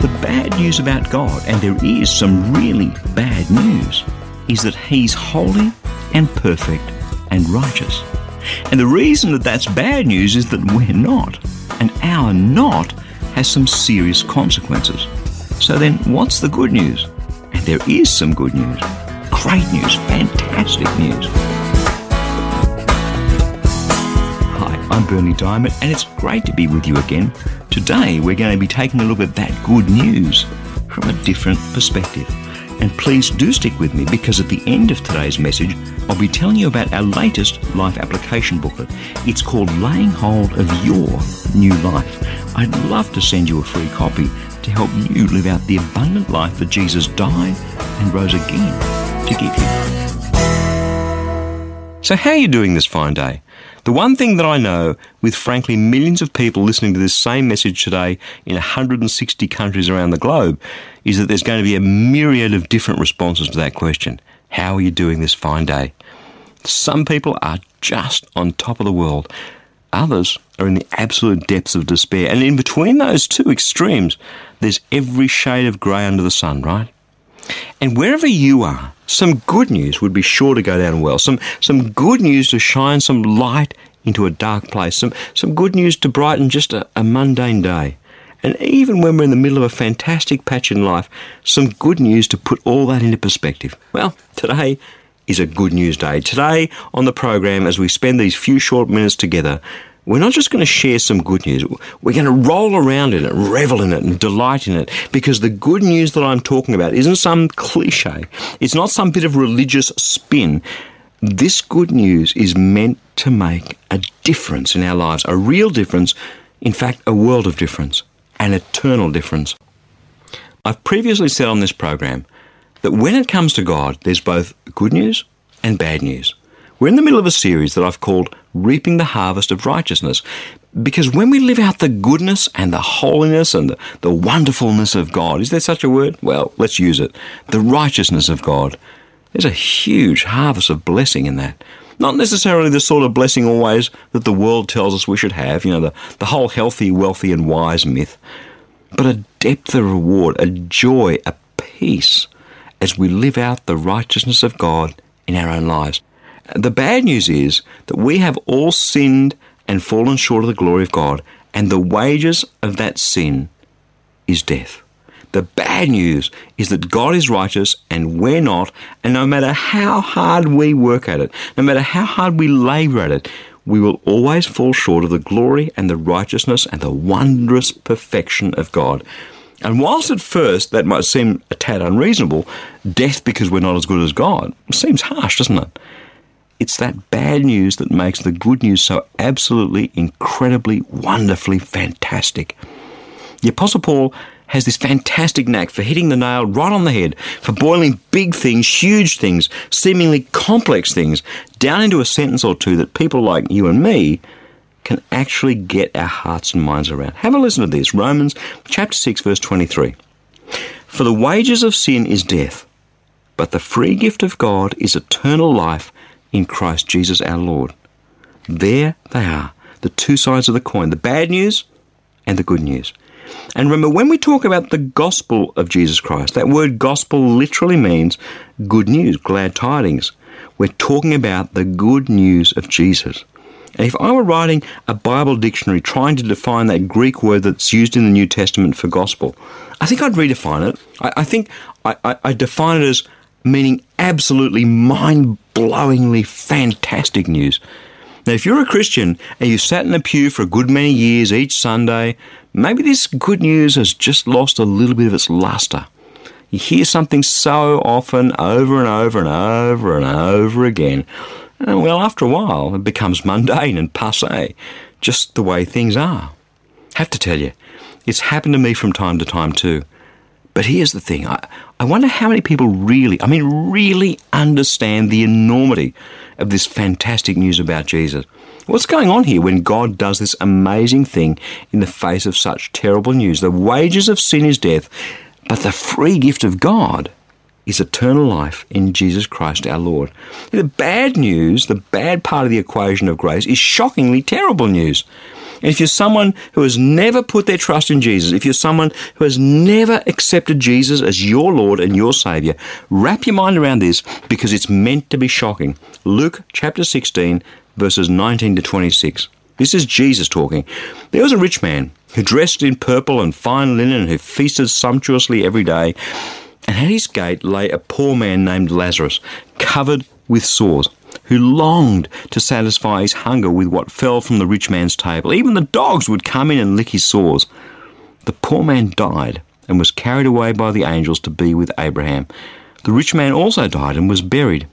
The bad news about God, and there is some really bad news, is that He's holy and perfect and righteous. And the reason that that's bad news is that we're not. And our not has some serious consequences. So then, what's the good news? And there is some good news. Great news, fantastic news. I'm Berni Dymet, and it's great to be with you again. Today, we're going to be taking a look at that good news from a different perspective. And please do stick with me because at the end of today's message, I'll be telling you about our latest life application booklet. It's called Laying Hold of Your New Life. I'd love to send you a free copy to help you live out the abundant life that Jesus died and rose again to give you. So, how are you doing this fine day? The one thing that I know, with frankly millions of people listening to this same message today in 160 countries around the globe, is that there's going to be a myriad of different responses to that question. How are you doing this fine day? Some people are just on top of the world. Others are in the absolute depths of despair. And in between those two extremes, there's every shade of grey under the sun, right? And wherever you are, some good news would be sure to go down well. Some, some good news to shine some light into a dark place. Some, some good news to brighten just a, a mundane day. And even when we're in the middle of a fantastic patch in life, some good news to put all that into perspective. Well, today is a good news day. Today on the program, as we spend these few short minutes together, we're not just going to share some good news. We're going to roll around in it, revel in it, and delight in it. Because the good news that I'm talking about isn't some cliche. It's not some bit of religious spin. This good news is meant to make a difference in our lives, a real difference, in fact, a world of difference, an eternal difference. I've previously said on this program that when it comes to God, there's both good news and bad news. We're in the middle of a series that I've called Reaping the Harvest of Righteousness. Because when we live out the goodness and the holiness and the, the wonderfulness of God, is there such a word? Well, let's use it. The righteousness of God. There's a huge harvest of blessing in that. Not necessarily the sort of blessing always that the world tells us we should have, you know, the, the whole healthy, wealthy, and wise myth, but a depth of reward, a joy, a peace as we live out the righteousness of God in our own lives. The bad news is that we have all sinned and fallen short of the glory of God, and the wages of that sin is death. The bad news is that God is righteous and we're not, and no matter how hard we work at it, no matter how hard we labour at it, we will always fall short of the glory and the righteousness and the wondrous perfection of God. And whilst at first that might seem a tad unreasonable, death because we're not as good as God seems harsh, doesn't it? It's that bad news that makes the good news so absolutely, incredibly, wonderfully fantastic. The Apostle Paul has this fantastic knack for hitting the nail right on the head, for boiling big things, huge things, seemingly complex things, down into a sentence or two that people like you and me can actually get our hearts and minds around. Have a listen to this Romans chapter 6, verse 23. For the wages of sin is death, but the free gift of God is eternal life in Christ Jesus our Lord. There they are, the two sides of the coin the bad news and the good news. And remember, when we talk about the gospel of Jesus Christ, that word gospel literally means good news, glad tidings. We're talking about the good news of Jesus. And if I were writing a Bible dictionary trying to define that Greek word that's used in the New Testament for gospel, I think I'd redefine it. I, I think I, I, I define it as meaning absolutely mind blowingly fantastic news. Now, if you're a Christian and you've sat in a pew for a good many years each Sunday, maybe this good news has just lost a little bit of its luster. You hear something so often over and over and over and over again. And well, after a while, it becomes mundane and passe, just the way things are. Have to tell you, It's happened to me from time to time too. But here's the thing I, I wonder how many people really, I mean, really understand the enormity of this fantastic news about Jesus. What's going on here when God does this amazing thing in the face of such terrible news? The wages of sin is death, but the free gift of God is eternal life in Jesus Christ our Lord. The bad news, the bad part of the equation of grace, is shockingly terrible news. If you're someone who has never put their trust in Jesus, if you're someone who has never accepted Jesus as your Lord and your Saviour, wrap your mind around this because it's meant to be shocking. Luke chapter 16, verses 19 to 26. This is Jesus talking. There was a rich man who dressed in purple and fine linen and who feasted sumptuously every day. And at his gate lay a poor man named Lazarus, covered with sores, who longed to satisfy his hunger with what fell from the rich man's table. Even the dogs would come in and lick his sores. The poor man died and was carried away by the angels to be with Abraham. The rich man also died and was buried.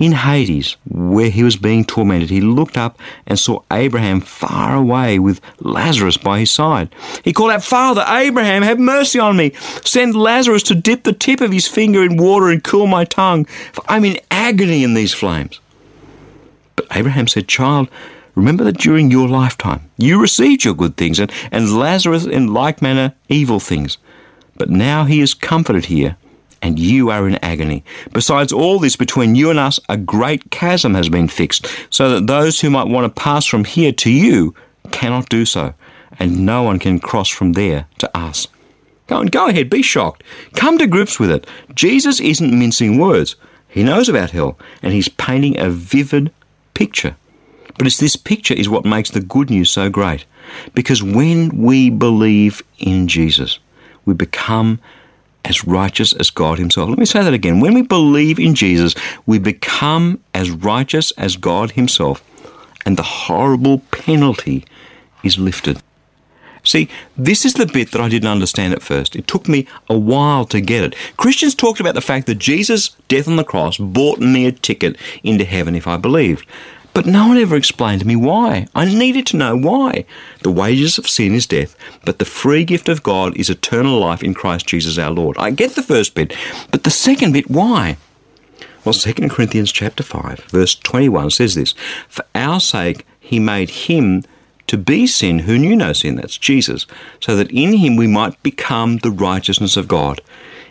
In Hades, where he was being tormented, he looked up and saw Abraham far away with Lazarus by his side. He called out, Father, Abraham, have mercy on me. Send Lazarus to dip the tip of his finger in water and cool my tongue, for I'm in agony in these flames. But Abraham said, Child, remember that during your lifetime you received your good things, and, and Lazarus in like manner evil things. But now he is comforted here and you are in agony. Besides all this, between you and us, a great chasm has been fixed, so that those who might want to pass from here to you cannot do so, and no one can cross from there to us. Go and go ahead, be shocked. Come to grips with it. Jesus isn't mincing words. He knows about hell, and he's painting a vivid picture. But it's this picture is what makes the good news so great. Because when we believe in Jesus, we become as righteous as God Himself. Let me say that again. When we believe in Jesus, we become as righteous as God Himself, and the horrible penalty is lifted. See, this is the bit that I didn't understand at first. It took me a while to get it. Christians talked about the fact that Jesus' death on the cross bought me a ticket into heaven if I believed. But no one ever explained to me why. I needed to know why. The wages of sin is death, but the free gift of God is eternal life in Christ Jesus our Lord. I get the first bit, but the second bit, why? Well, 2 Corinthians chapter 5, verse 21 says this, For our sake he made him to be sin who knew no sin, that's Jesus, so that in him we might become the righteousness of God.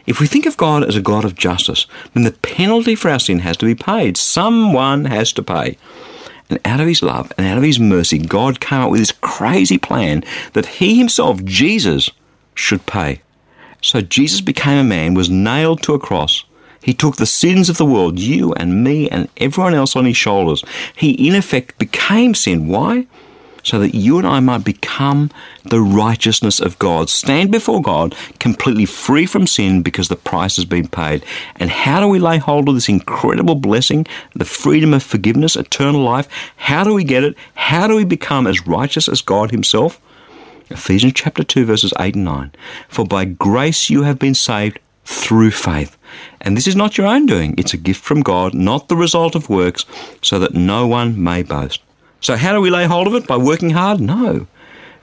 If we think of God as a God of justice, then the penalty for our sin has to be paid. Someone has to pay. And out of his love and out of his mercy, God came up with this crazy plan that he himself, Jesus, should pay. So Jesus became a man, was nailed to a cross. He took the sins of the world, you and me and everyone else on his shoulders. He, in effect, became sin. Why? So that you and I might become the righteousness of God, stand before God completely free from sin because the price has been paid. And how do we lay hold of this incredible blessing, the freedom of forgiveness, eternal life? How do we get it? How do we become as righteous as God Himself? Ephesians chapter 2 verses 8 and 9. For by grace you have been saved through faith. And this is not your own doing, it's a gift from God, not the result of works, so that no one may boast. So, how do we lay hold of it? By working hard? No.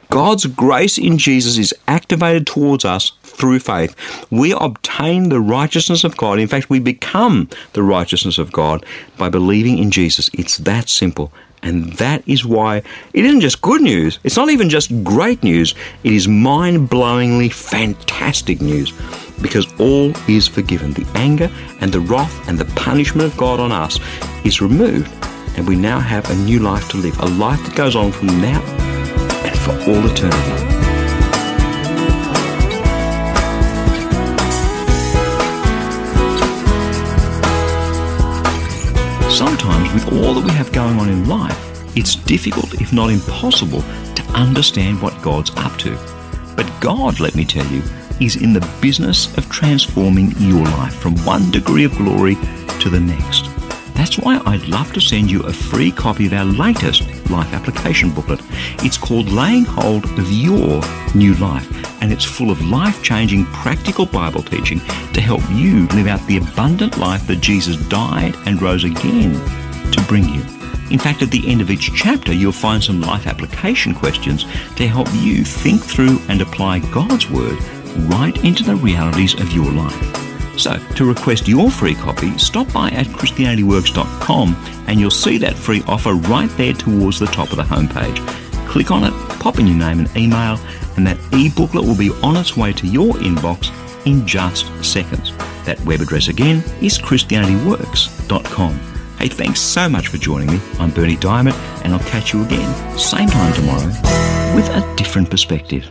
God's grace in Jesus is activated towards us through faith. We obtain the righteousness of God. In fact, we become the righteousness of God by believing in Jesus. It's that simple. And that is why it isn't just good news. It's not even just great news. It is mind blowingly fantastic news because all is forgiven. The anger and the wrath and the punishment of God on us is removed and we now have a new life to live, a life that goes on from now and for all eternity. Sometimes, with all that we have going on in life, it's difficult, if not impossible, to understand what God's up to. But God, let me tell you, is in the business of transforming your life from one degree of glory to the next. That's why I'd love to send you a free copy of our latest life application booklet. It's called Laying Hold of Your New Life, and it's full of life changing practical Bible teaching to help you live out the abundant life that Jesus died and rose again to bring you. In fact, at the end of each chapter, you'll find some life application questions to help you think through and apply God's Word right into the realities of your life. So, to request your free copy, stop by at ChristianityWorks.com and you'll see that free offer right there towards the top of the homepage. Click on it, pop in your name and email, and that e booklet will be on its way to your inbox in just seconds. That web address again is ChristianityWorks.com. Hey, thanks so much for joining me. I'm Berni Dymet, and I'll catch you again, same time tomorrow, with a different perspective.